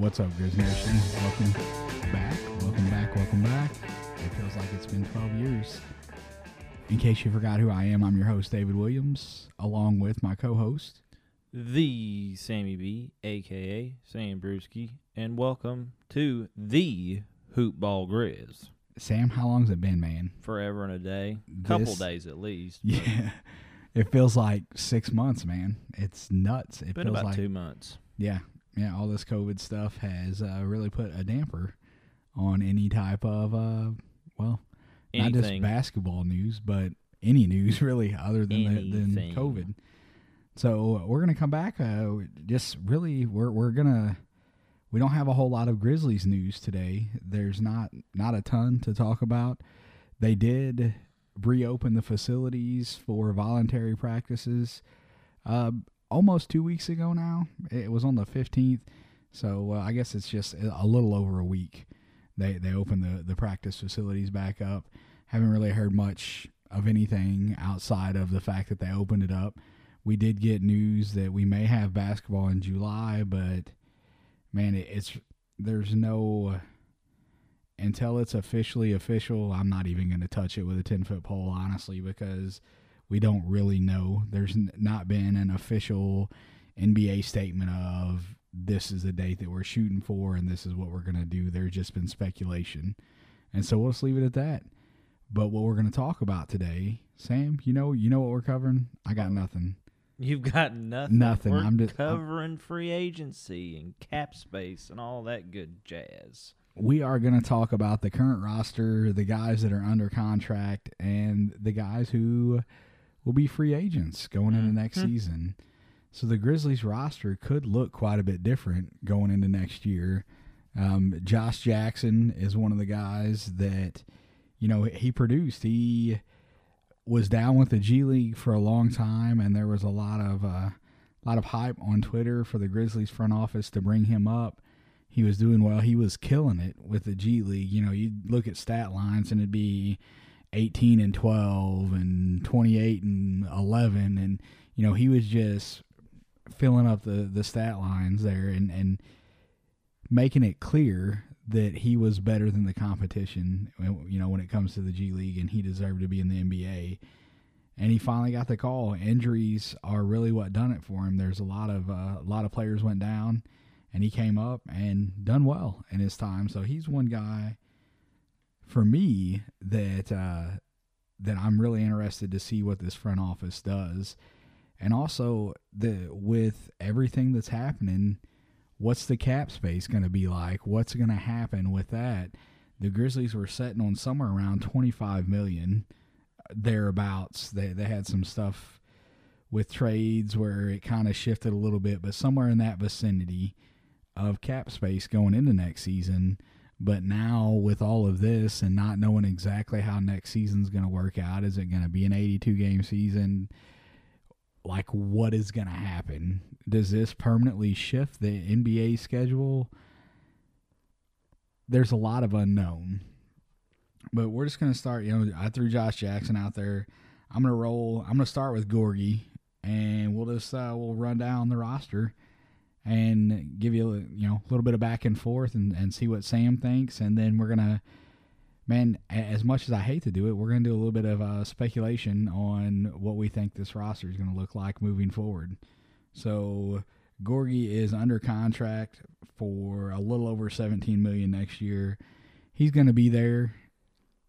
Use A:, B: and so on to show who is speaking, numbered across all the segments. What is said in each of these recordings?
A: What's up, Grizz Nation? Welcome back. Welcome back. Welcome back. It feels like it's been 12 years. In case you forgot who I am, I'm your host, David Williams, along with my co host.
B: the Sammy B, aka Sam Brewski, and welcome to the Hoop Ball Grizz.
A: Sam, how long's it been, man?
B: Forever and a day, couple
A: This-
B: days at least.
A: Yeah. It feels like six months, man. It's nuts. It
B: Been
A: feels
B: about
A: like,
B: two months.
A: yeah, yeah. All this COVID stuff has uh, really put a damper on any type of, uh, well, not just basketball news, but any news really, other than the, than COVID. So we're gonna come back. Uh, just really, we're we're gonna. We don't have a whole lot of Grizzlies news today. There's not not a ton to talk about. They did reopen the facilities for voluntary practices uh, almost two weeks ago now. It was on the 15th, so uh, I guess it's just a little over a week. They they opened the the practice facilities back up. Haven't really heard much of anything outside of the fact that they opened it up. We did get news that we may have basketball in July, but man, it, it's there's no until it's officially official. I'm not even going to touch it with a ten foot pole, honestly, because we don't really know. There's not been an official NBA statement of this is the date that we're shooting for and this is what we're going to do. There's just been speculation. And so we'll just leave it at that. But what we're going to talk about today, Sam, you know, you know what we're covering? I got nothing.
B: You've got nothing.
A: Nothing.
B: We're
A: I'm just- I'm-
B: covering free agency and cap space and all that good jazz.
A: We are going to talk about the current roster, the guys that are under contract, and the guys who will be free agents going into next
B: Mhm.
A: season. So the Grizzlies roster could look quite a bit different going into next year. Um, Josh Jackson is one of the guys that, you know, he produced. He was down with the G League for a long time, and there was a lot of uh, lot of hype on Twitter for the Grizzlies front office to bring him up. He was doing well. He was killing it with the G League. You know, you look at stat lines, and it'd be 18 and 12 and 28 and 11 and you know he was just filling up the the stat lines there and and making it clear that he was better than the competition you know when it comes to the G League and he deserved to be in the NBA and he finally got the call. Injuries are really what done it for him. There's a lot of uh, a lot of players went down and he came up and done well in his time. So he's one guy for me that uh, that I'm really interested to see what this front office does, and also the with everything that's happening, what's the cap space going to be like? What's going to happen with that? The Grizzlies were setting on somewhere around 25 million thereabouts. They they had some stuff with trades where it kind of shifted a little bit, but somewhere in that vicinity of cap space going into next season. But now with all of this and not knowing exactly how next season's going to work out, is it going to be an 82 game season? Like what is going to happen? Does this permanently shift the NBA schedule? There's a lot of unknown. But we're just going to start, you know, I threw Josh Jackson out there. I'm going to roll I'm going to start with Gorgui and we'll just uh, we'll run down the roster and give you a, you know a little bit of back and forth and, and see what Sam thinks, and then we're gonna, man, as much as I hate to do it, we're gonna do a little bit of uh, speculation on what we think this roster is gonna look like moving forward. So Gorgui is under contract for a little over 17 million next year. He's gonna be there.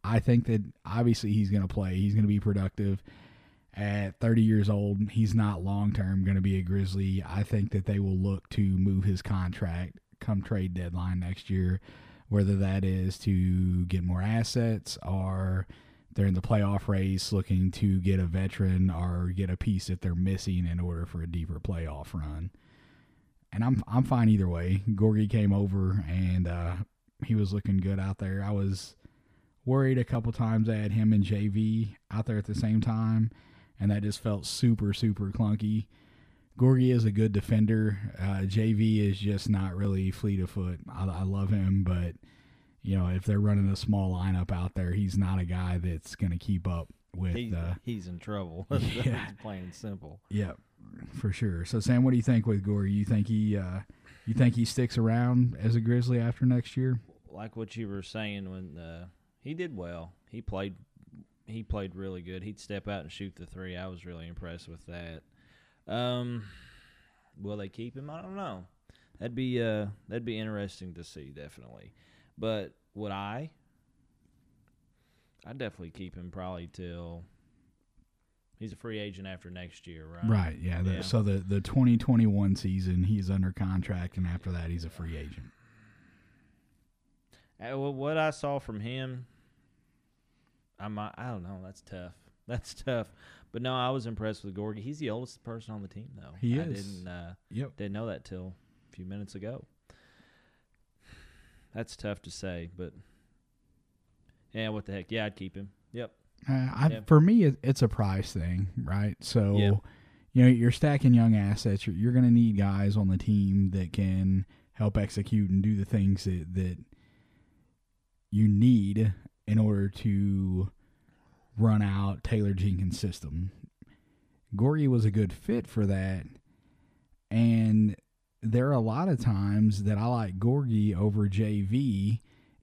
A: I think that obviously he's gonna play. He's gonna be productive. At 30 years old, he's not long term going to be a Grizzly. I think that they will look to move his contract come trade deadline next year, whether that is to get more assets or they're in the playoff race looking to get a veteran or get a piece that they're missing in order for a deeper playoff run. And I'm I'm fine either way. Gorgui came over and uh, he was looking good out there. I was worried a couple times I had him and JV out there at the same time, and that just felt super super clunky. Gorgui is a good defender. Uh, JV is just not really fleet of foot. I, I love him, but you know, if they're running a small lineup out there, he's not a guy that's going to keep up with.
B: He,
A: uh,
B: he's in trouble.
A: Yeah.
B: plain and simple.
A: yeah, for sure. So, Sam, what do you think with Gorgui? You think he, uh, you think he sticks around as a Grizzly after next year?
B: Like what you were saying when uh, he did well. He played. He played really good. He'd step out and shoot the three. I was really impressed with that. Um, will they keep him? I don't know. That'd be uh, that'd be interesting to see, definitely. But would I? I'd definitely keep him probably till he's a free agent after next year, right?
A: Right. Yeah. The,
B: Yeah.
A: So the the 2021 season, he's under contract, and after that, he's a free agent.
B: Uh, what I saw from him, I might, I don't know. That's tough. That's tough. But no, I was impressed with Gorgui. He's the oldest person on the team, though.
A: He
B: I
A: is.
B: Didn't uh,
A: Yep.
B: didn't know that till a few minutes ago. That's tough to say, but yeah, what the heck? Yeah, I'd keep him. Yep.
A: Uh, I,
B: Yeah.
A: For me, it, it's a price thing, right? So,
B: Yeah.
A: you know, you're stacking young assets. You're, you're going to need guys on the team that can help execute and do the things that, that you need in order to run out Taylor Jenkins' system. Gorgui was a good fit for that. And there are a lot of times that I like Gorgui over JV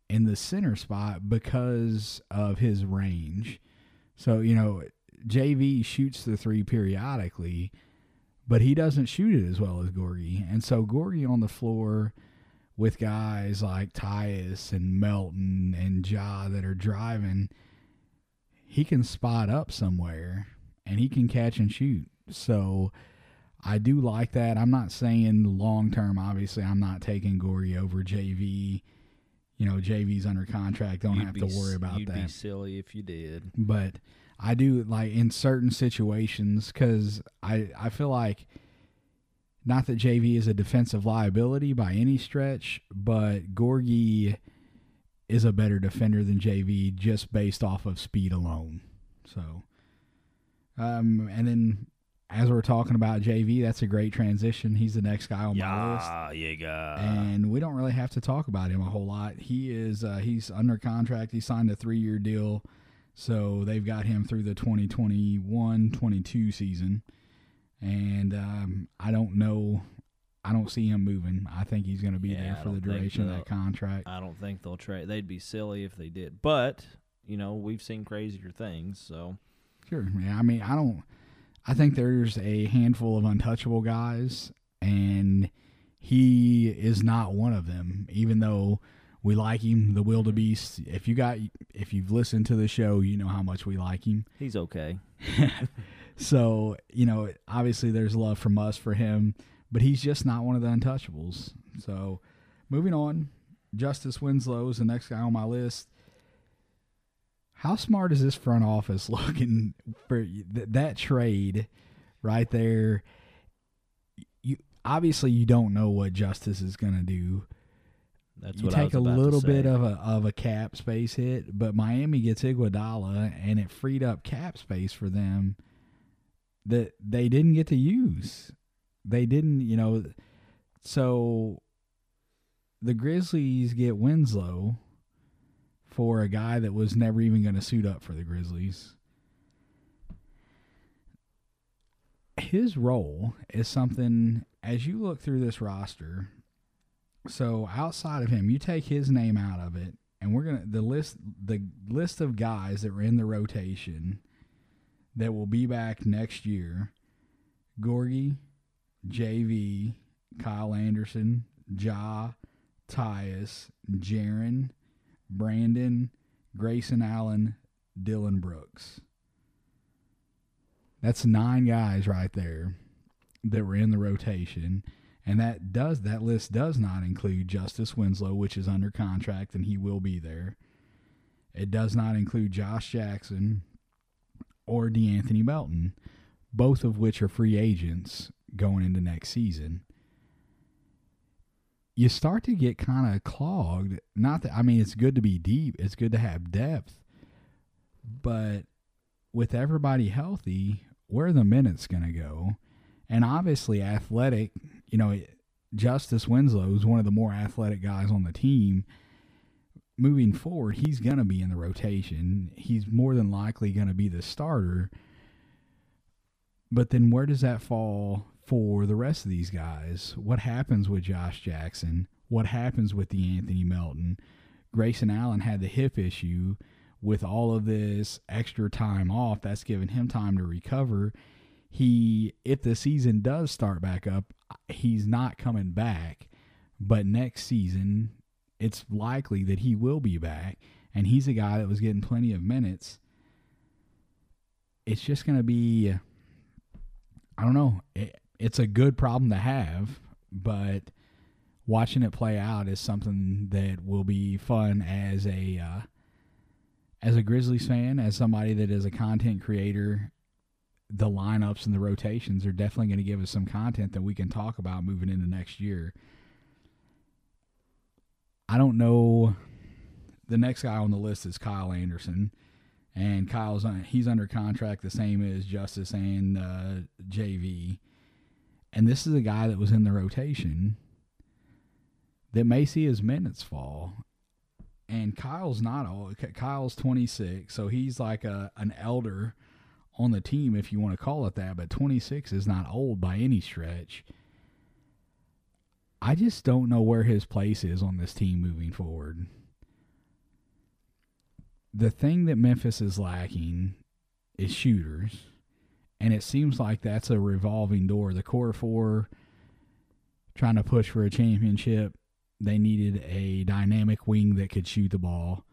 A: in the center spot because of his range. So, you know, JV shoots the three periodically, but he doesn't shoot it as well as Gorgui. And so Gorgui on the floor with guys like Tyus and Melton and Ja that are driving, he can spot up somewhere and he can catch and shoot. So I do like that. I'm not saying long term, obviously, I'm not taking Gorgui over JV. You know, JV's under contract. Don't
B: You'd
A: have
B: be
A: to worry about
B: you'd
A: that
B: be silly if you did.
A: but I do like in certain situations because I I feel like not that JV is a defensive liability by any stretch, but Gorgui is a better defender than JV just based off of speed alone. So, um, and then as we're talking about JV, that's a great transition. He's the next guy on my list
B: yeah, yeah.
A: and we don't really have to talk about him a whole lot. He is uh, he's under contract. He signed a three year deal, so they've got him through the 2021-22 season. And um, I don't know. I don't see him moving. I think he's going to be
B: Yeah,
A: there for the duration of that contract.
B: I don't think they'll trade. They'd be silly if they did. But you know, we've seen crazier things. So
A: Sure. Yeah. I mean, I don't. I think there's a handful of untouchable guys, and he is not one of them. Even though we like him, the wildebeest. If you got, if you've listened to the show, you know how much we like him.
B: he's okay.
A: So you know, obviously, there's love from us for him, but he's just not one of the untouchables. So, moving on, Justice Winslow is the next guy on my list. How smart is this front office looking for th- that trade right there? You obviously you don't know what Justice is going to do.
B: That's
A: you
B: what I
A: take
B: was
A: a little bit of a of a cap space hit, but Miami gets Iguodala, and it freed up cap space for them that they didn't get to use. They didn't, you know. So the Grizzlies get Winslow for a guy that was never even going to suit up for the Grizzlies. His role is something as you look through this roster. So outside of him, you take his name out of it, and we're gonna the list the list of guys that were in the rotation that will be back next year. Gorgui, JV, Kyle Anderson, Ja, Tyus, Jaren, Brandon, Grayson Allen, Dillon Brooks. That's nine guys right there that were in the rotation. And that does that list does not include Justice Winslow, which is under contract and he will be there. It does not include Josh Jackson or De'Anthony Melton, both of which are free agents going into next season. You start to get kind of clogged. Not that I mean it's good to be deep, it's good to have depth, but with everybody healthy, where the minutes going to go? And obviously, athletic, you know, Justice Winslow is one of the more athletic guys on the team. Moving forward, he's going to be in the rotation. He's more than likely going to be the starter. But then where does that fall for the rest of these guys? What happens with Josh Jackson? What happens with the Anthony Melton? Grayson Allen had the hip issue with all of this extra time off. That's given him time to recover he if the season does start back up, he's not coming back. But next season, it's likely that he will be back, and he's a guy that was getting plenty of minutes. It's just going to be, I don't know. It, it's a good problem to have, but watching it play out is something that will be fun as a uh, as a Grizzlies fan, as somebody that is a content creator the lineups and the rotations are definitely going to give us some content that we can talk about moving into next year. I don't know. The next guy on the list is Kyle Anderson, and Kyle's he's under contract the same as Justice and uh, JV. And this is a guy that was in the rotation that may see his minutes fall. And Kyle's not old. Kyle's 26, so he's like a an elder on the team, if you want to call it that, but 26 is not old by any stretch. I just don't know where his place is on this team moving forward. The thing that Memphis is lacking is shooters, and it seems like that's a revolving door. The core four trying to push for a championship, they needed a dynamic wing that could shoot the ball.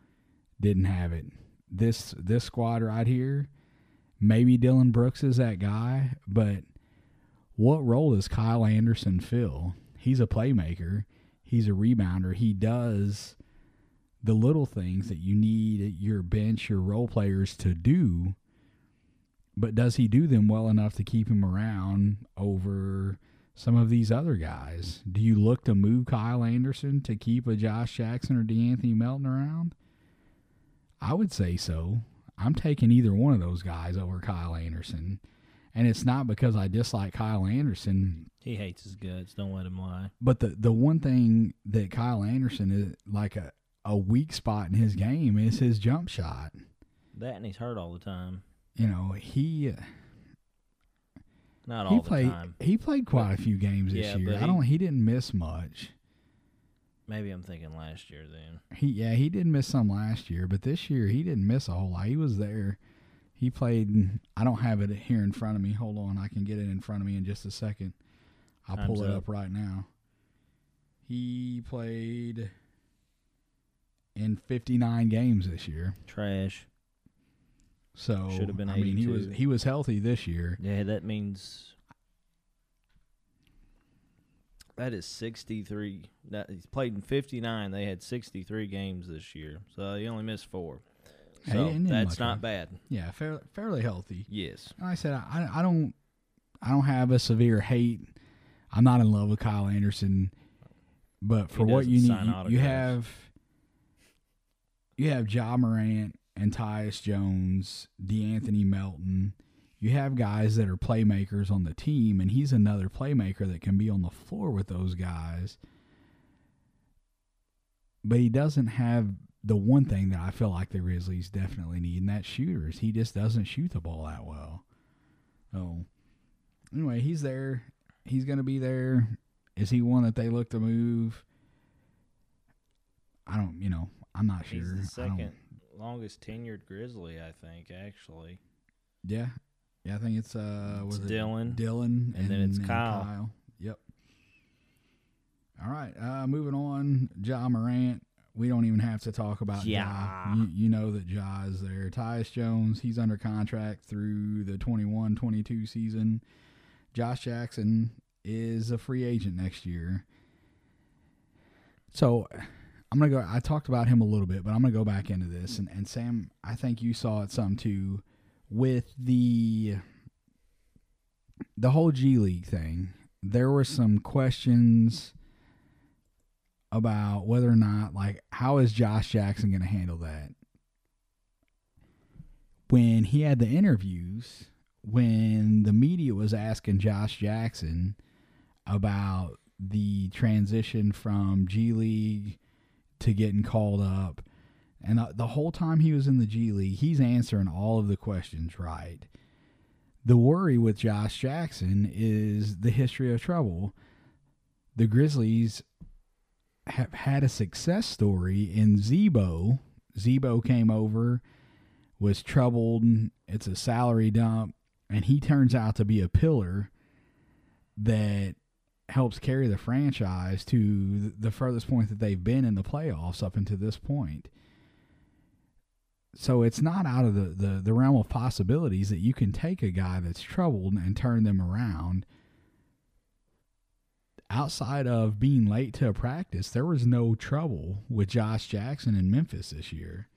A: Didn't have it. This this squad right here maybe Dillon Brooks is that guy, but what role does Kyle Anderson fill? He's a playmaker, he's a rebounder. He does the little things that you need your bench, your role players to do. But does he do them well enough to keep him around over some of these other guys? Do you look to move Kyle Anderson to keep a Josh Jackson or De'Anthony Melton around? I would say so. I'm taking either one of those guys over Kyle Anderson. And it's not because I dislike Kyle Anderson.
B: He hates his guts. Don't let him lie.
A: But the the one thing that Kyle Anderson is like a, a weak spot in his game is his jump shot.
B: That and he's hurt all the time.
A: You know, he uh,
B: not all
A: he played,
B: the time.
A: He played quite a few games this
B: Yeah,
A: year.
B: but
A: I don't he didn't miss much.
B: Maybe I'm thinking last year then.
A: He yeah, he did miss some last year, but this year he didn't miss a whole lot. He was there. He played. I don't have it here in front of me. Hold on, I can get it in front of me in just a second. I'll pull it
B: up.
A: up right now. He played in 59 games this year.
B: Trash.
A: So
B: Should've been
A: I mean, he was he was healthy this year.
B: Yeah, that means that is 63. That he's played in 59. They had 63 games this year, so he only missed four. So that's not bad.
A: Yeah, fair, fairly healthy.
B: Yes.
A: Like I said, I, I don't I don't have a severe hate. I'm not in love with Kyle Anderson, but for what you need, you, you have you have Ja Morant and Tyus Jones, De'Anthony Melton. You have guys that are playmakers on the team, and he's another playmaker that can be on the floor with those guys. But he doesn't have the one thing that I feel like the Grizzlies definitely need, and that's shooters. He just doesn't shoot the ball that well. So, anyway, he's there. He's going to be there. Is he one that they look to move? I don't, you know, I'm not
B: He's
A: sure.
B: the second longest tenured Grizzly, I think, actually.
A: Yeah, yeah. I think it's uh, was
B: It's
A: it
B: Dillon,
A: Dillon,
B: and then it's Kyle.
A: Yep. All right, uh, moving on. Ja Morant. We don't even have to talk about Ja.
B: Ja.
A: You, you know that Ja is there. Tyus Jones, he's under contract through the 21-22 season. Josh Jackson is a free agent next year. So I'm gonna go. I talked about him a little bit, but I'm gonna go back into this. And, and Sam, I think you saw it some too with the the whole G League thing. There were some questions about whether or not, like, how is Josh Jackson going to handle that? When he had the interviews, when the media was asking Josh Jackson about the transition from G League to getting called up, and the, the whole time he was in the G League, he's answering all of the questions right. The worry with Josh Jackson is the history of trouble. The Grizzlies have had a success story in Z-Bo. Z-Bo came over, was troubled. It's a salary dump, and he turns out to be a pillar that helps carry the franchise to the furthest point that they've been in the playoffs up until this point. So it's not out of the, the, the realm of possibilities that you can take a guy that's troubled and turn them around outside of being late to a practice, there was no trouble with Josh Jackson in Memphis this year.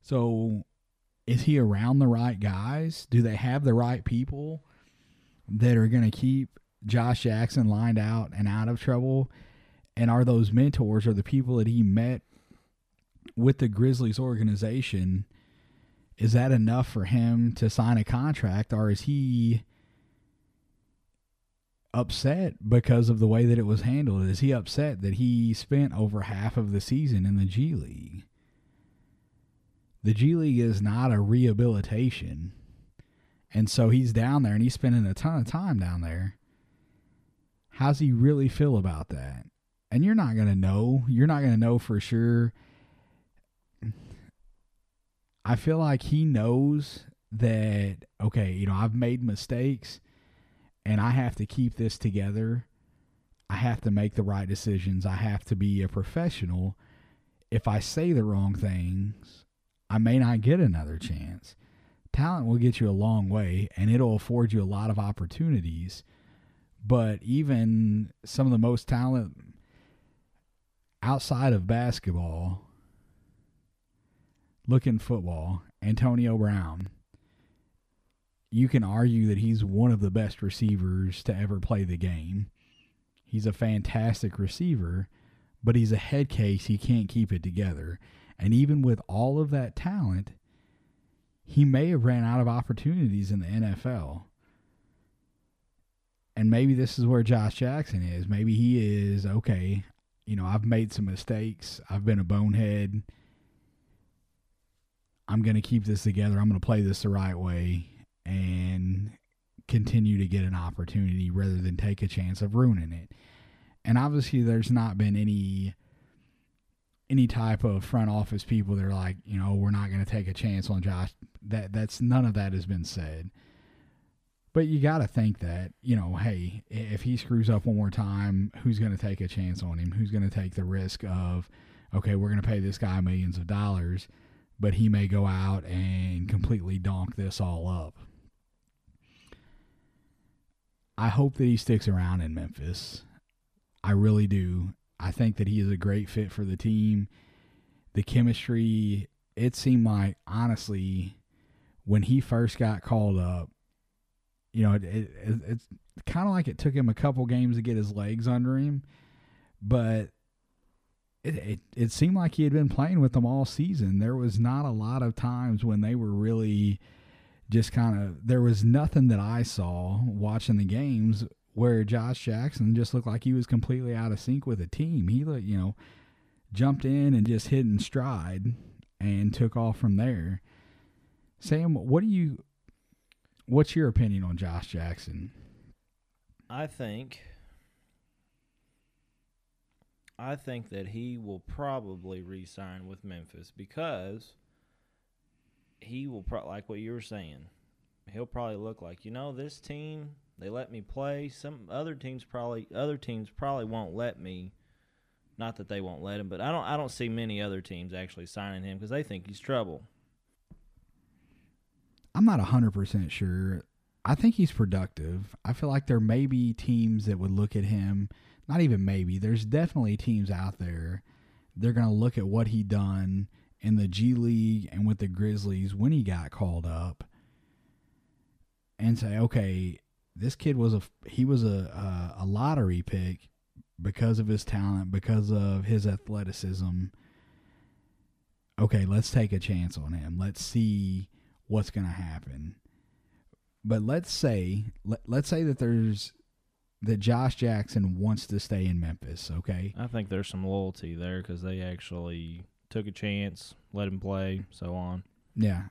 A: So, is he around the right guys? Do they have the right people that are going to keep Josh Jackson lined out and out of trouble? And are those mentors or the people that he met with the Grizzlies organization? Is that enough for him to sign a contract, or is he upset because of the way that it was handled? Is he upset that he spent over half of the season in the G League? The G League is not a rehabilitation. And so he's down there and he's spending a ton of time down there. How's he really feel about that? And you're not going to know. You're not going to know for sure. I feel like he knows that, okay, you know, I've made mistakes and I have to keep this together. I have to make the right decisions. I have to be a professional. If I say the wrong things, I may not get another chance. Talent will get you a long way and it'll afford you a lot of opportunities. But even some of the most talent outside of basketball, look in football, Antonio Brown you can argue that he's one of the best receivers to ever play the game. He's a fantastic receiver, but he's a head case. He can't keep it together. And even with all of that talent, he may have ran out of opportunities in the NFL. And maybe this is where Josh Jackson is. Maybe he is okay. You know, I've made some mistakes. I've been a bonehead. I'm going to keep this together. I'm going to play this the right way and continue to get an opportunity rather than take a chance of ruining it. And obviously there's not been any any type of front office people that are like, you know, we're not going to take a chance on Josh. That that's none of that has been said. But you got to think that, you know, hey, if he screws up one more time, who's going to take a chance on him? Who's going to take the risk of, okay, we're going to pay this guy millions of dollars, but he may go out and completely donk this all up. I hope that he sticks around in Memphis. I really do. I think that he is a great fit for the team. The chemistry, it seemed like, honestly, when he first got called up, you know, it, it, it's kind of like it took him a couple games to get his legs under him, but it, it it seemed like he had been playing with them all season. There was not a lot of times when they were really just kind of there was nothing that I saw watching the games where Josh Jackson just looked like he was completely out of sync with the team. He looked, you know, jumped in and just hit in stride and took off from there. Sam, what do you what's your opinion on Josh Jackson?
B: I think I think that he will probably re-sign with Memphis because he will like what you were saying. He'll probably look like you know this team. They let me play. Some other teams probably other teams probably won't let me Not that they won't let him, but I don't. I don't see many other teams actually signing him because they think he's trouble.
A: I'm not 100% sure. I think he's productive. I feel like there may be teams that would look at him, not even maybe, there's definitely teams out there. They're to look at what he done in the G League and with the Grizzlies when he got called up and say, okay, this kid was a he was a a, lottery pick because of his talent, because of his athleticism. Okay, let's take a chance on him. Let's see what's going to happen. But let's say let, let's say that there's that Josh Jackson wants to stay in Memphis, okay?
B: I think there's some loyalty there because they actually took a chance, let him play, so on.
A: Yeah.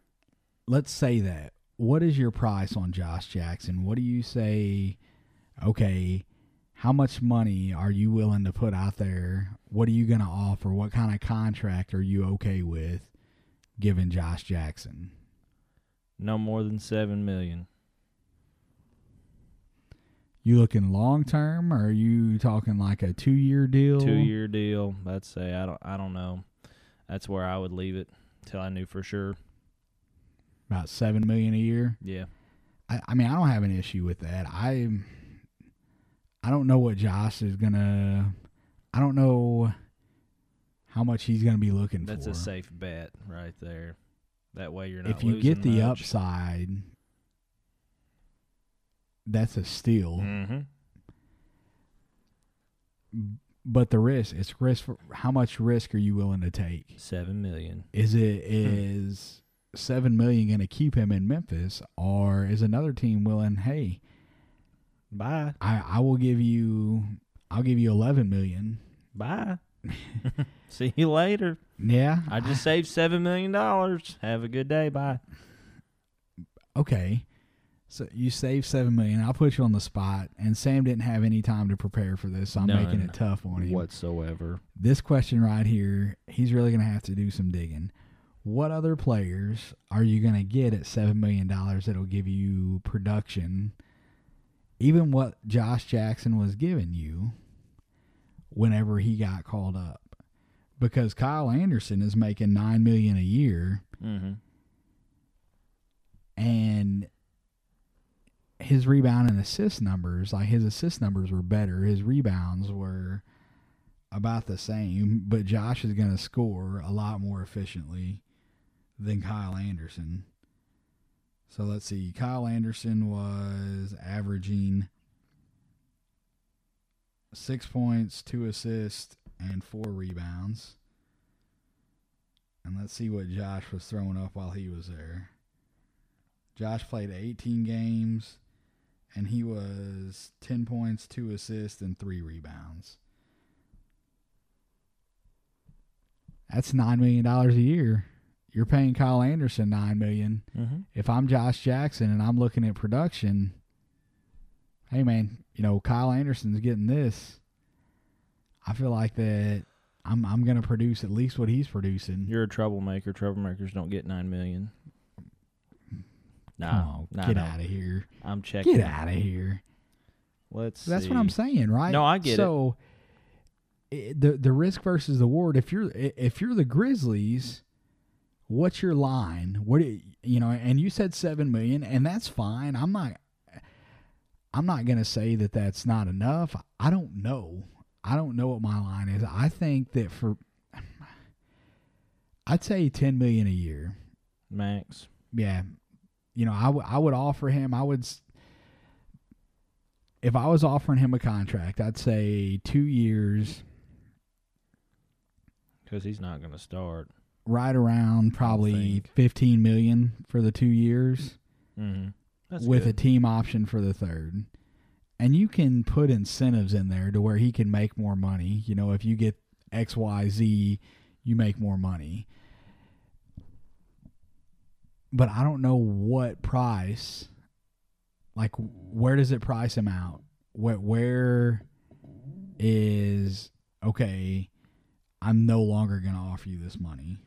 A: Let's say that. What is your price on Josh Jackson? What do you say? Okay, how much money are you willing to put out there? What are you going to offer? What kind of contract are you okay with giving Josh Jackson?
B: No more than seven million.
A: You looking long term, or are you talking like a two year deal?
B: Two year deal. I'd say I don't. I don't know. That's where I would leave it till I knew for sure.
A: About seven million a year.
B: Yeah.
A: I, I mean, I don't have an issue with that. I I don't know what Josh is gonna. I don't know how much he's gonna be looking
B: That's
A: for.
B: That's a safe bet right there. That way you're not.
A: if you get the
B: much.
A: upside, that's a steal.
B: Mhm.
A: But the risk, it's risk. For, how much risk are you willing to take?
B: Seven million.
A: Is it is hmm. seven million going to keep him in Memphis, or is another team willing? Hey,
B: Bye.
A: I I will give you, I'll give you eleven million.
B: Bye. See you later.
A: Yeah,
B: I just saved seven million dollars. Have a good day. Bye.
A: okay. So you save seven million. I'll put you on the spot. And Sam didn't have any time to prepare for this, so I'm making it tough on him.
B: Whatsoever.
A: This question right here, he's really going to have to do some digging. What other players are you going to get at seven million dollars that'll give you production? Even what Josh Jackson was giving you whenever he got called up, because Kyle Anderson is making nine million a year,
B: Mm-hmm.
A: and his rebound and assist numbers, like his assist numbers were better. His rebounds were about the same, but Josh is going to score a lot more efficiently than Kyle Anderson. So let's see. Kyle Anderson was averaging six points, two assists, and four rebounds. And let's see what Josh was throwing up while he was there. Josh played 18 games, and he was 10 points, two assists, and three rebounds. That's $9 million a year. You're paying Kyle Anderson 9 million.
B: Mm-hmm.
A: If I'm Josh Jackson and I'm looking at production, hey, man, you know, Kyle Anderson's getting this. I feel like that I'm, I'm going to produce at least what he's producing.
B: You're a troublemaker. Troublemakers don't get nine million. Nah,
A: on,
B: nah,
A: get
B: no.
A: out of here.
B: I'm checking.
A: Get out of here.
B: Let's.
A: That's what I'm saying, right?
B: No, I get it.
A: so, the the risk versus the reward. If you're if you're the Grizzlies, what's your line? What do- you know? And you said seven million, and that's fine. I'm not. I'm not gonna say that that's not enough. I don't know. I don't know what my line is. I think that for, I'd say ten million a year.
B: Max.
A: Yeah, you know, I would I would offer him. I would, if I was offering him a contract, I'd say two years,
B: Because he's not going to start.
A: right around probably fifteen million for the two years,
B: Mm-hmm. That's
A: with a team option for the third. And you can put incentives in there to where he can make more money. You know, if you get X, Y, Z, you make more money. But I don't know what price. Like, where does it price him out? Where, where is okay? I'm no longer going to offer you this money.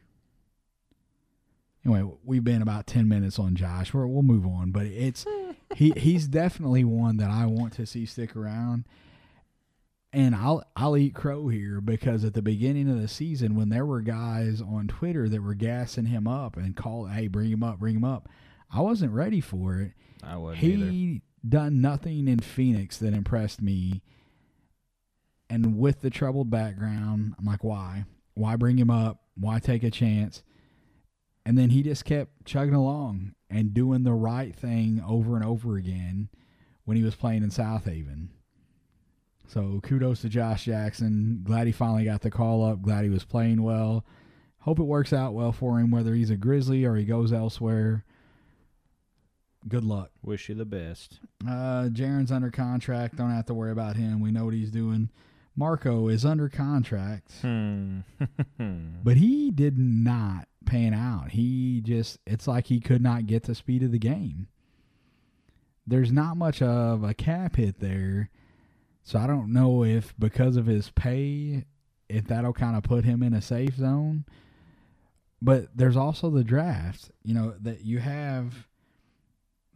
A: Anyway, we've been about ten minutes on Josh. We're, we'll move on, but it's he he's definitely one that I want to see stick around. And I'll I'll eat crow here because at the beginning of the season when there were guys on Twitter that were gassing him up and call hey bring him up bring him up, I wasn't ready for it.
B: I wasn't
A: he
B: either.
A: done nothing in Phoenix that impressed me. And with the troubled background, I'm like, why? Why bring him up? Why take a chance? And then he just kept chugging along and doing the right thing over and over again when he was playing in Southaven. So kudos to Josh Jackson. Glad he finally got the call up. Glad he was playing well. Hope it works out well for him, whether he's a Grizzly or he goes elsewhere. Good luck.
B: Wish you the best.
A: Uh, Jaren's under contract. Don't have to worry about him. We know what he's doing. Marko is under contract,
B: Hmm.
A: but he did not pan out. He just, it's like he could not get the speed of the game. There's not much of a cap hit there. So I don't know if because of his pay, if that'll kind of put him in a safe zone. But there's also the draft, you know, that you have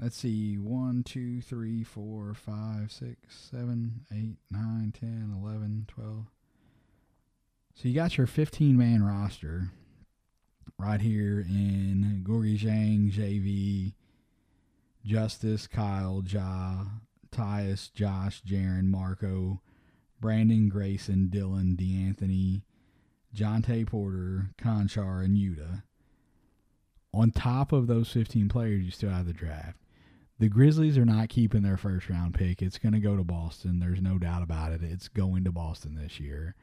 A: let's see, 1, 2, 3, 4, 5, 6, 7, 8, 9, 10, 11, 12. So you got your 15 man roster right here in Gorgui Dieng, JV, Justice, Kyle, Ja, Tyus, Josh, Jaren, Marko, Brandon, Grayson, Dillon, De'Anthony, Jontay Porter, Konchar, and Yuta. On top of those 15 players, you still have the draft. The Grizzlies are not keeping their first round pick. It's going to go to Boston. There's no doubt about it. It's going to Boston this year.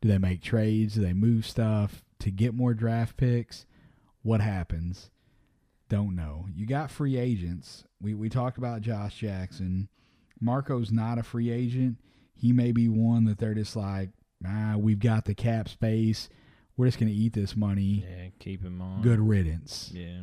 A: Do they make trades? Do they move stuff to get more draft picks? What happens? Don't know. You got free agents. We we talked about Josh Jackson. Marko's not a free agent. He may be one that they're just like, ah, we've got the cap space. We're just going to eat this money.
B: Yeah, keep him on.
A: Good riddance.
B: Yeah.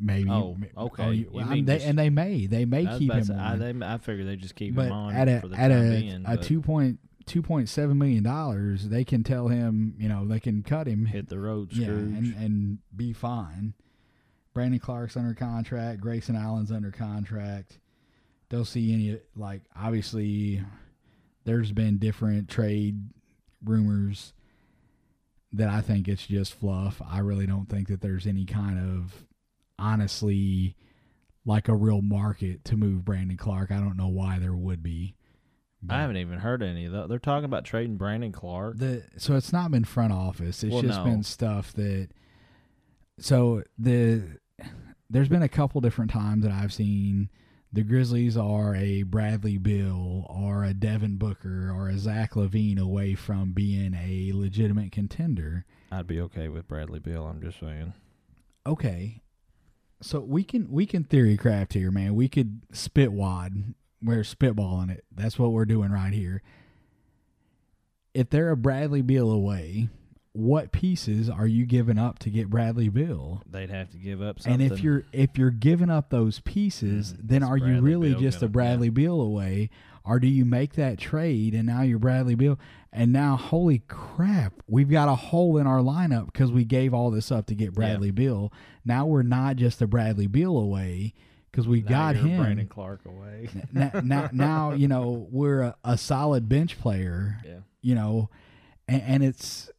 A: Maybe.
B: Oh, okay.
A: you-
B: You mean
A: they,
B: just-
A: and they may. They may keep him
B: say, I, they, I figure they just keep
A: but
B: him on
A: at a
B: for the
A: at
B: time
A: a,
B: being.
A: a two point two point seven million dollars, they can tell him, you know, they can cut him,
B: hit the road,
A: yeah, and and be fine. Brandon Clarke's under contract. Grayson Allen's under contract. Don't see any like obviously. There's been different trade rumors that I think it's just fluff. I really don't think that there's any kind of honestly like a real market to move Brandon Clarke. I don't know why there would be.
B: I haven't even heard any of that. They're talking about trading Brandon Clarke.
A: the so it's not been front office. It's
B: Well,
A: just
B: no.
A: been stuff that so the there's been a couple different times that I've seen the Grizzlies are a Bradley Beal or a Devin Booker or a Zach LaVine away from being a legitimate contender.
B: I'd be okay with Bradley Beal. I'm just saying.
A: Okay. So we can we can theory craft here, man. We could spit wad. We're spitballing it. That's what we're doing right here. If they're a Bradley Beal away, what pieces are you giving up to get Bradley Beal?
B: They'd have to give up something.
A: And if you're if you're giving up those pieces,
B: Mhm.
A: then
B: Is
A: are you really
B: Beal
A: just a
B: yeah.
A: Bradley Beal away, or do you make that trade and now you're Bradley Beal? And now, holy crap, we've got a hole in our lineup because we gave all this up to get Bradley Beal. Now we're not just a Bradley Beal away because we
B: Now
A: got him.
B: Brandon Clarke away.
A: now, now, now, you know we're a, a solid bench player.
B: yeah.
A: You know, and, and it's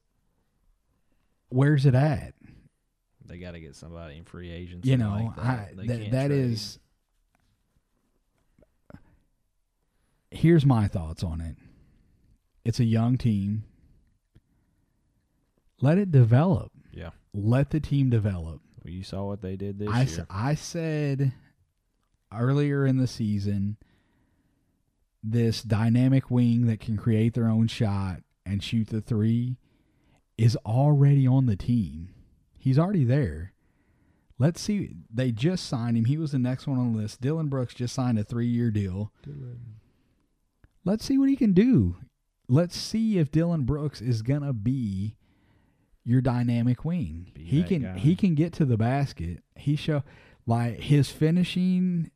A: where's it at?
B: They got to get somebody in free agency.
A: you know
B: like that.
A: I,
B: They
A: that,
B: can't
A: that
B: trade.
A: is here's my thoughts on it it's a young team let it develop
B: Yeah.
A: let the team develop
B: Well, you saw what they did this
A: I,
B: year.
A: I said earlier in the season this dynamic wing that can create their own shot and shoot the three is already on the team. He's already there. Let's see. They just signed him. He was the next one on the list. Dillon Brooks just signed a three year deal. Let's see what he can do. Let's see if Dillon Brooks is gonna be your dynamic wing.
B: Be
A: he can
B: guy.
A: he can get to the basket. He show like his finishing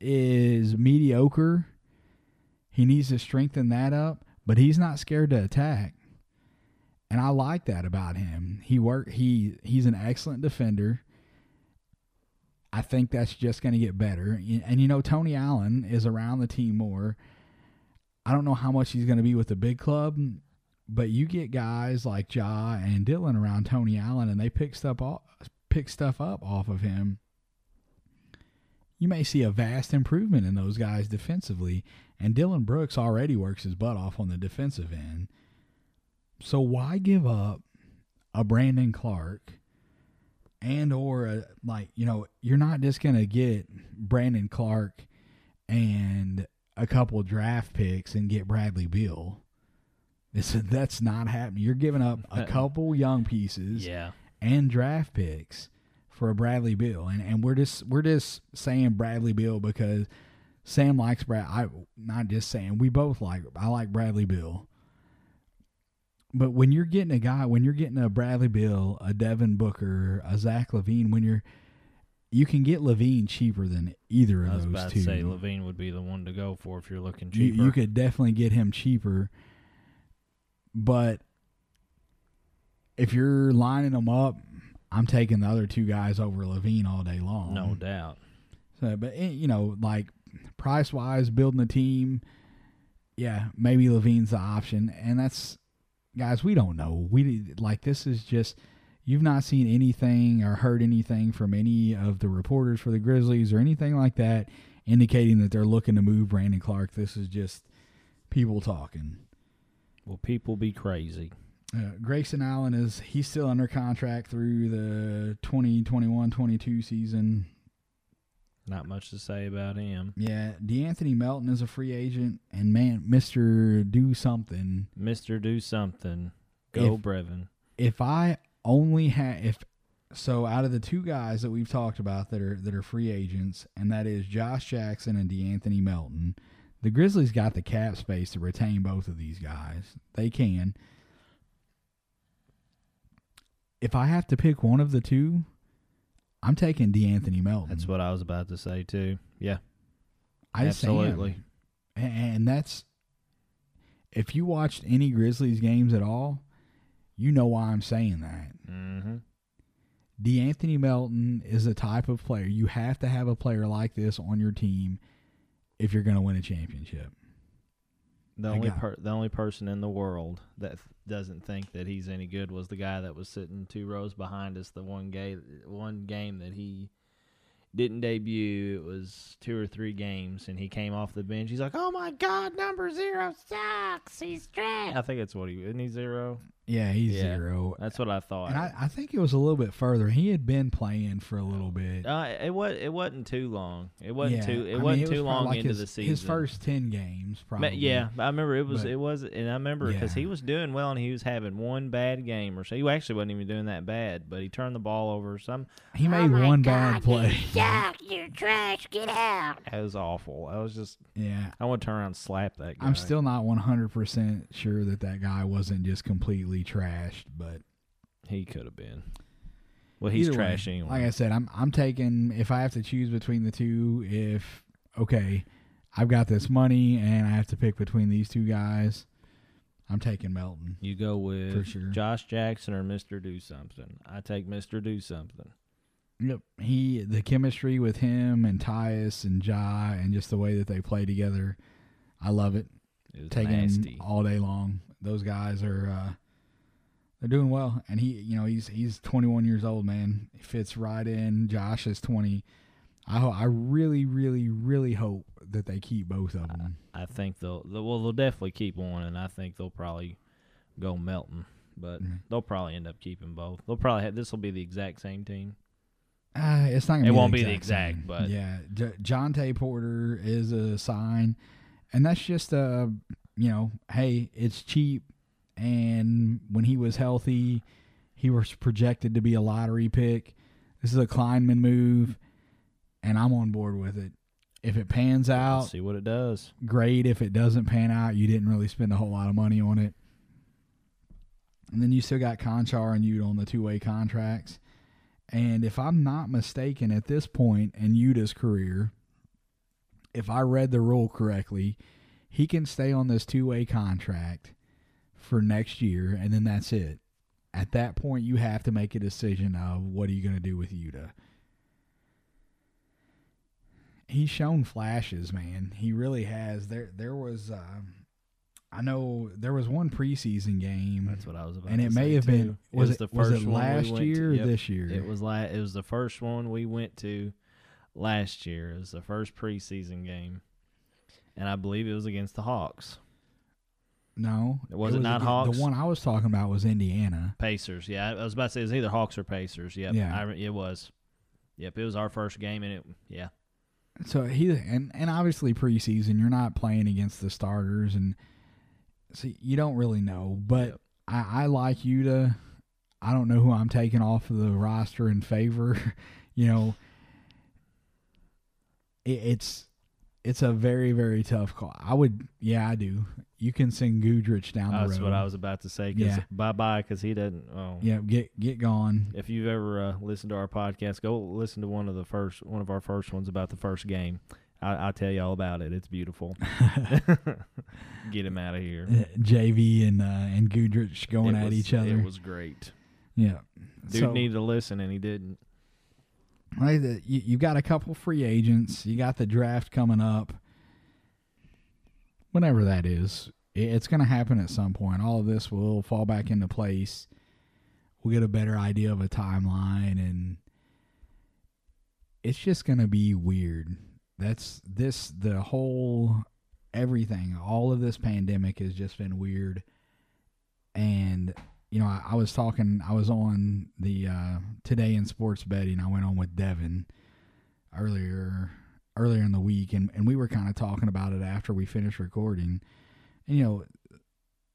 A: is mediocre. He needs to strengthen that up, but he's not scared to attack. And I like that about him. He work he he's an excellent defender. I think that's just going to get better. And you know Tony Allen is around the team more. I don't know how much he's going to be with the big club, but you get guys like Ja and Dillon around Tony Allen, and they pick stuff off, pick stuff up off of him. You may see a vast improvement in those guys defensively, and Dillon Brooks already works his butt off on the defensive end. So why give up a Brandon Clarke and or a, like you know you're not just gonna get Brandon Clarke and a couple draft picks and get Bradley Beal. This that's not happening. You're giving up a couple young pieces
B: Yeah.
A: and draft picks for a Bradley Beal, and and we're just we're just saying Bradley Beal because Sam likes Brad. I not just saying we both like. I like Bradley Beal. But when you're getting a guy, when you're getting a Bradley Beal, a Devin Booker, a Zach LaVine, when you're you can get LaVine cheaper than either of
B: I was
A: those
B: about
A: two.
B: to say LaVine would be the one to go for if you're looking
A: you,
B: cheaper.
A: you could definitely get him cheaper. But if you're lining them up, I'm taking the other two guys over LaVine all day long.
B: no doubt.
A: So, but eh, you know, like price wise, building a team, yeah, maybe LaVine's the option, and that's guys. We don't know. We like this is just you've not seen anything or heard anything from any of the reporters for the Grizzlies or anything like that indicating that they're looking to move Brandon Clarke. This is just people talking.
B: Will people be crazy?
A: Uh, Grayson Allen is he's still under contract through the 2021-22 season.
B: Not much to say about him.
A: Yeah, De'Anthony Melton is a free agent, and man, Mister Do Something.
B: Mister, do something. Go
A: If-
B: Brevin.
A: If I only had if so, out of the two guys that we've talked about that are that are free agents, and that is Josh Jackson and De'Anthony Melton, the Grizzlies got the cap space to retain both of these guys. They can. If I have to pick one of the two, I'm taking De'Anthony Melton.
B: That's what I was about to say too. Yeah,
A: I
B: absolutely.
A: And that's if you watched any Grizzlies games at all, you know why I'm saying that.
B: Mm-hmm.
A: De'Anthony Melton is a type of player you have to have a player like this on your team if you're going to win a championship.
B: The only per- the only person in the world that th- doesn't think that he's any good was the guy that was sitting two rows behind us. The one game, one game that he didn't debut. It was two or three games, and he came off the bench. He's like, "Oh my God, number zero sucks. He's trash." I think that's what he isn't he zero.
A: Yeah, he's
B: Yeah.
A: zero.
B: That's what I thought.
A: And I, I think it was a little bit further. He had been playing for a little bit.
B: uh, it was it wasn't too long. It wasn't
A: yeah,
B: too it
A: I
B: wasn't
A: was
B: too
A: probably
B: long
A: like
B: into
A: his,
B: the season.
A: His first ten games,
B: Ma-
A: probably.
B: Yeah, I remember it was
A: But-
B: it was, and I remember because he was doing well and he was having one bad game or so. He actually wasn't even doing that bad, but he turned the ball over. Some
A: he made one bad play.
C: Suck, you're trash, get out.
B: that was awful. I was just
A: yeah,
B: I want to turn around and slap that guy.
A: I'm still not 100 percent sure that that guy wasn't just completely trashed, but
B: he could have been. Well, he's
A: Either way,
B: anyway.
A: Like I said, I'm I'm taking if I have to choose between the two. If okay, I've got this money and I have to pick between these two guys, I'm taking Melton.
B: you go with
A: For sure.
B: Josh Jackson or Mister Do Something. I take Mister Do Something.
A: Yep, he the chemistry with him and Tyus and Ja and just the way that they play together, I love it.
B: It was
A: Taking
B: nasty.
A: all day long. Those guys are uh, they're doing well, and he you know he's he's 21 years old, man. He fits right in. Josh is 20. I ho- I really really really hope that they keep both of them.
B: I think they'll, they'll well they'll definitely keep one, and I think they'll probably go Melton, but
A: Mhm.
B: they'll probably end up keeping both. They'll probably have this will be the exact same team.
A: Uh, it's not. Gonna
B: It
A: be
B: won't
A: the
B: be the
A: exact
B: exact,
A: same.
B: but-
A: yeah, J- Jontay Porter is a sign, and that's just a you know, hey, it's cheap, and when he was healthy, he was projected to be a lottery pick. This is a Kleinman move, and I'm on board with it. If it pans
B: Let's
A: out,
B: see what it does.
A: great. If it doesn't pan out, you didn't really spend a whole lot of money on it. And then you still got Konchar and Yuta on the two way contracts. And if I'm not mistaken, at this point in Yuta's career, if I read the rule correctly, he can stay on this two way contract for next year, and then that's it. At that point, you have to make a decision of what are you going to do with Yuta. He's shown flashes, man. He really has. There, there was. Uh, I know there was one preseason game,
B: That's what I was about.
A: and
B: to
A: it may have been
B: too.
A: was it,
B: the
A: was
B: first
A: it
B: one we
A: last
B: to-
A: year or
B: yep.
A: this year?
B: It was la- It was the first one we went to last year. It was the first preseason game, and I believe it was against the Hawks.
A: No, It
B: Was it not
A: against-
B: Hawks?
A: The one I was talking about was Indiana.
B: Pacers. Yeah, I was about to say it was either Hawks or Pacers. Yep.
A: Yeah.
B: I, it was. Yep, it was our first game, and it yeah.
A: So he and and obviously preseason, you're not playing against the starters, and so you don't really know. But
B: Yep.
A: I, I like Yuta. I don't know who I'm taking off of the roster in favor. you know, it, it's it's a very very tough call. I would, yeah, I do. You can send Gudrich down the
B: That's
A: road.
B: what I was about to say. Cause
A: Yeah.
B: Bye bye, because he doesn't. Oh.
A: Yeah, get get gone.
B: If you've ever uh, listened to our podcast, go listen to one of the first one of our first ones about the first game. I, I'll tell you all about it. It's beautiful. Get him out of here.
A: JV and uh, and Gudrich going
B: It
A: at
B: was-
A: each other.
B: It was great.
A: yeah.
B: Dude
A: So-
B: needed to listen, and he didn't.
A: You, you got a couple free agents. You got the draft coming up. Whenever that is, it's going to happen at some point. All of this will fall back into place. We'll get a better idea of a timeline, and it's just going to be weird. That's this the whole everything. All of this pandemic has just been weird, and you know, I, I was talking, I was on the uh, today in sports betting. I went on with Devin earlier earlier in the week, and, and we were kind of talking about it after we finished recording. And you know,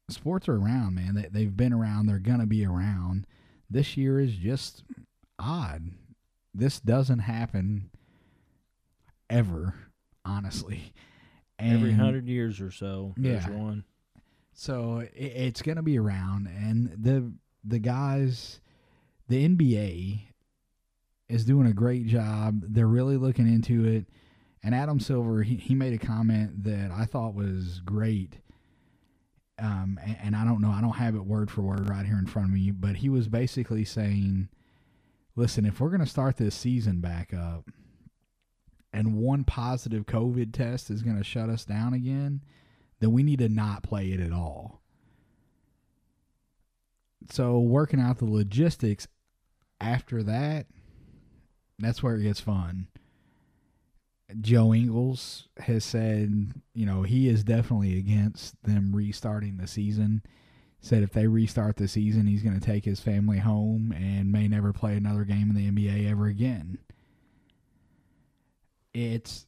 A: sports are around, man. They they've been around. They're gonna be around. This year is just odd. This doesn't happen ever, honestly.
B: Every hundred years or so, there's
A: Yeah.
B: one.
A: So it, it's going to be around, and the the guys, the NBA is doing a great job. They're really looking into it. And Adam Silver, he, he made a comment that I thought was great. Um, and, and I don't know, I don't have it word for word right here in front of me, but he was basically saying, listen, if we're going to start this season back up, and one positive COVID test is going to shut us down again, then we need to not play it at all. So working out the logistics after that, that's where it gets fun. Joe Ingles has said, you know, he is definitely against them restarting the season. Said if they restart the season, he's going to take his family home and may never play another game in the NBA ever again. It's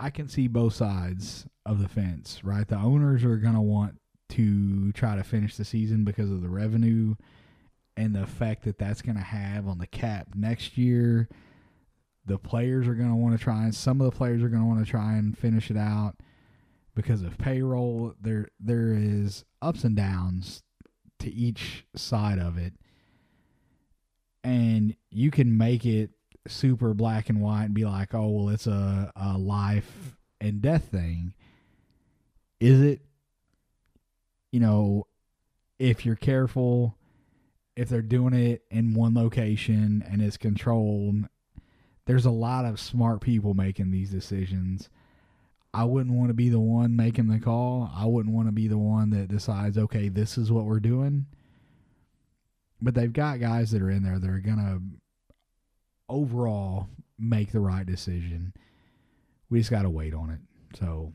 A: I can see both sides of the fence, right? The owners are going to want to try to finish the season because of the revenue and the effect that that's going to have on the cap next year. The players are going to want to try and some of the players are going to want to try and finish it out because of payroll. There there is ups and downs to each side of it. And you can make it super black and white and be like, oh, well, it's a, a life and death thing. Is it? You know, if you're careful, if they're doing it in one location and it's controlled, there's a lot of smart people making these decisions. I wouldn't want to be the one making the call. I wouldn't want to be the one that decides, okay, this is what we're doing. But they've got guys that are in there that are going to overall make the right decision. We just got to wait on it. So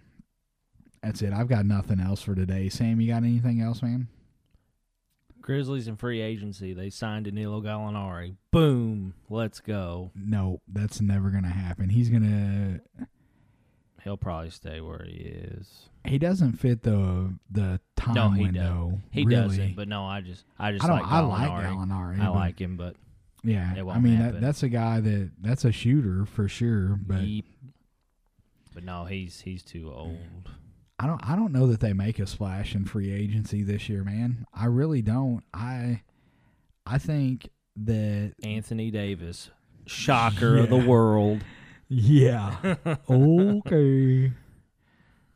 A: that's it. I've got nothing else for today. Sam, you got anything else, man?
B: Grizzlies in free agency. They signed Danilo Gallinari. Boom. Let's go.
A: No, that's never going to happen. He's going to
B: He'll probably stay where he is.
A: he doesn't fit the the time
B: No, he
A: window.
B: He
A: really.
B: doesn't. But no, I just I just
A: I
B: like
A: I like Gallinari.
B: I like him, but
A: Yeah, I mean that, that's a guy that that's a shooter for sure. But
B: Yeep. but no, he's he's too old.
A: I don't I don't know that they make a splash in free agency this year, man. I really don't. I I think that
B: Anthony Davis, shocker of the world.
A: yeah. okay.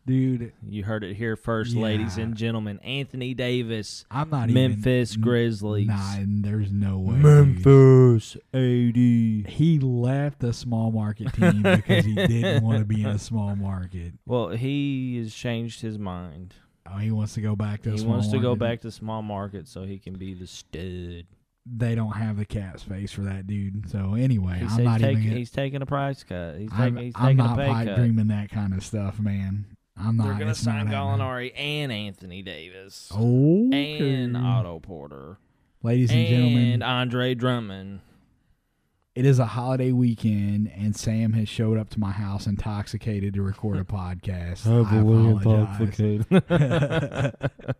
A: Dude,
B: You heard it here first, ladies and gentlemen. Anthony Davis,
A: I'm not
B: Memphis
A: even
B: Grizzlies.
A: Nah, there's no way. dude.
B: Memphis, AD.
A: He left the small market team because he didn't want to be in a small market.
B: Well, he has changed his mind.
A: Oh, he wants to go back to.
B: He wants to go back to small market so he can be the stud.
A: They don't have the cap space for that dude. So anyway,
B: He
A: I'm not
B: he's,
A: even.
B: taking,
A: gonna-
B: he's taking a price cut. He's
A: I'm,
B: taking, he's
A: I'm
B: taking
A: not
B: a pay
A: pipe
B: cut.
A: dreaming that kind of stuff, man. I'm not.
B: They're gonna sign
A: happening.
B: Gallinari and Anthony Davis
A: Okay.
B: and Otto Porter
A: Ladies and,
B: and
A: gentlemen, and
B: Andre Drummond.
A: it is a holiday weekend, and Sam has showed up to my house intoxicated to record a podcast. I apologize.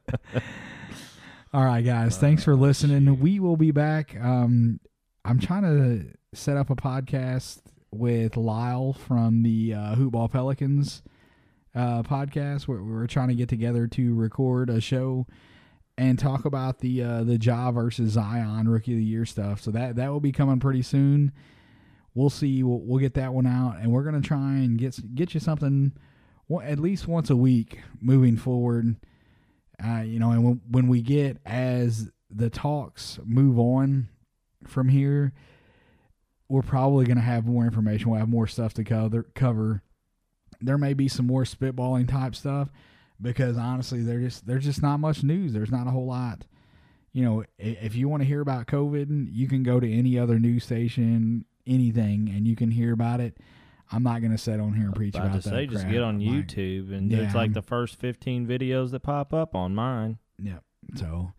A: All right, guys. Thanks for listening. We will be back. Um, I'm trying to set up a podcast with Lyle from the uh, Hoopball Pelicans uh, podcast. Where we're trying to get together to record a show and talk about the uh, the Ja versus Zion Rookie of the Year stuff. So that that will be coming pretty soon. We'll see. We'll, we'll get that one out, and we're gonna try and get get you something one- at least once a week moving forward. Uh, you know, and when, when we get as the talks move on from here, we're probably going to have more information. We'll have more stuff to cover. Cover. There may be some more spitballing type stuff because honestly, there just there's just not much news. There's not a whole lot. You know, if you want to hear about COVID, you can go to any other news station, anything, and you can hear about it. I'm not going to sit on here and preach
B: About
A: about
B: to
A: that.
B: say, just get on
A: Like,
B: YouTube, and
A: Yeah,
B: it's like
A: I'm-
B: the first 15 videos that pop up on mine.
A: Yep. So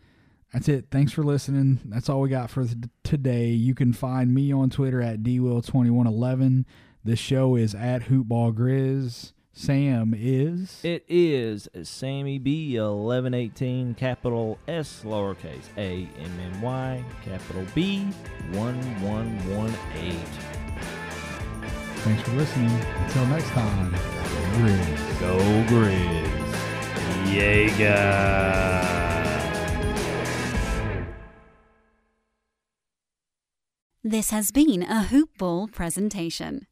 A: that's it. Thanks for listening. That's all we got for today. You can find me on Twitter at dwill2111. The show is at hoopballgrizz. Sam is
B: It is Sammy B 1118 capital S lowercase a m m y capital B 1118.
A: Thanks for listening. Until next time, Grizz.
B: Go Grizz. Jaeger.
D: This has been a Hoop Ball presentation.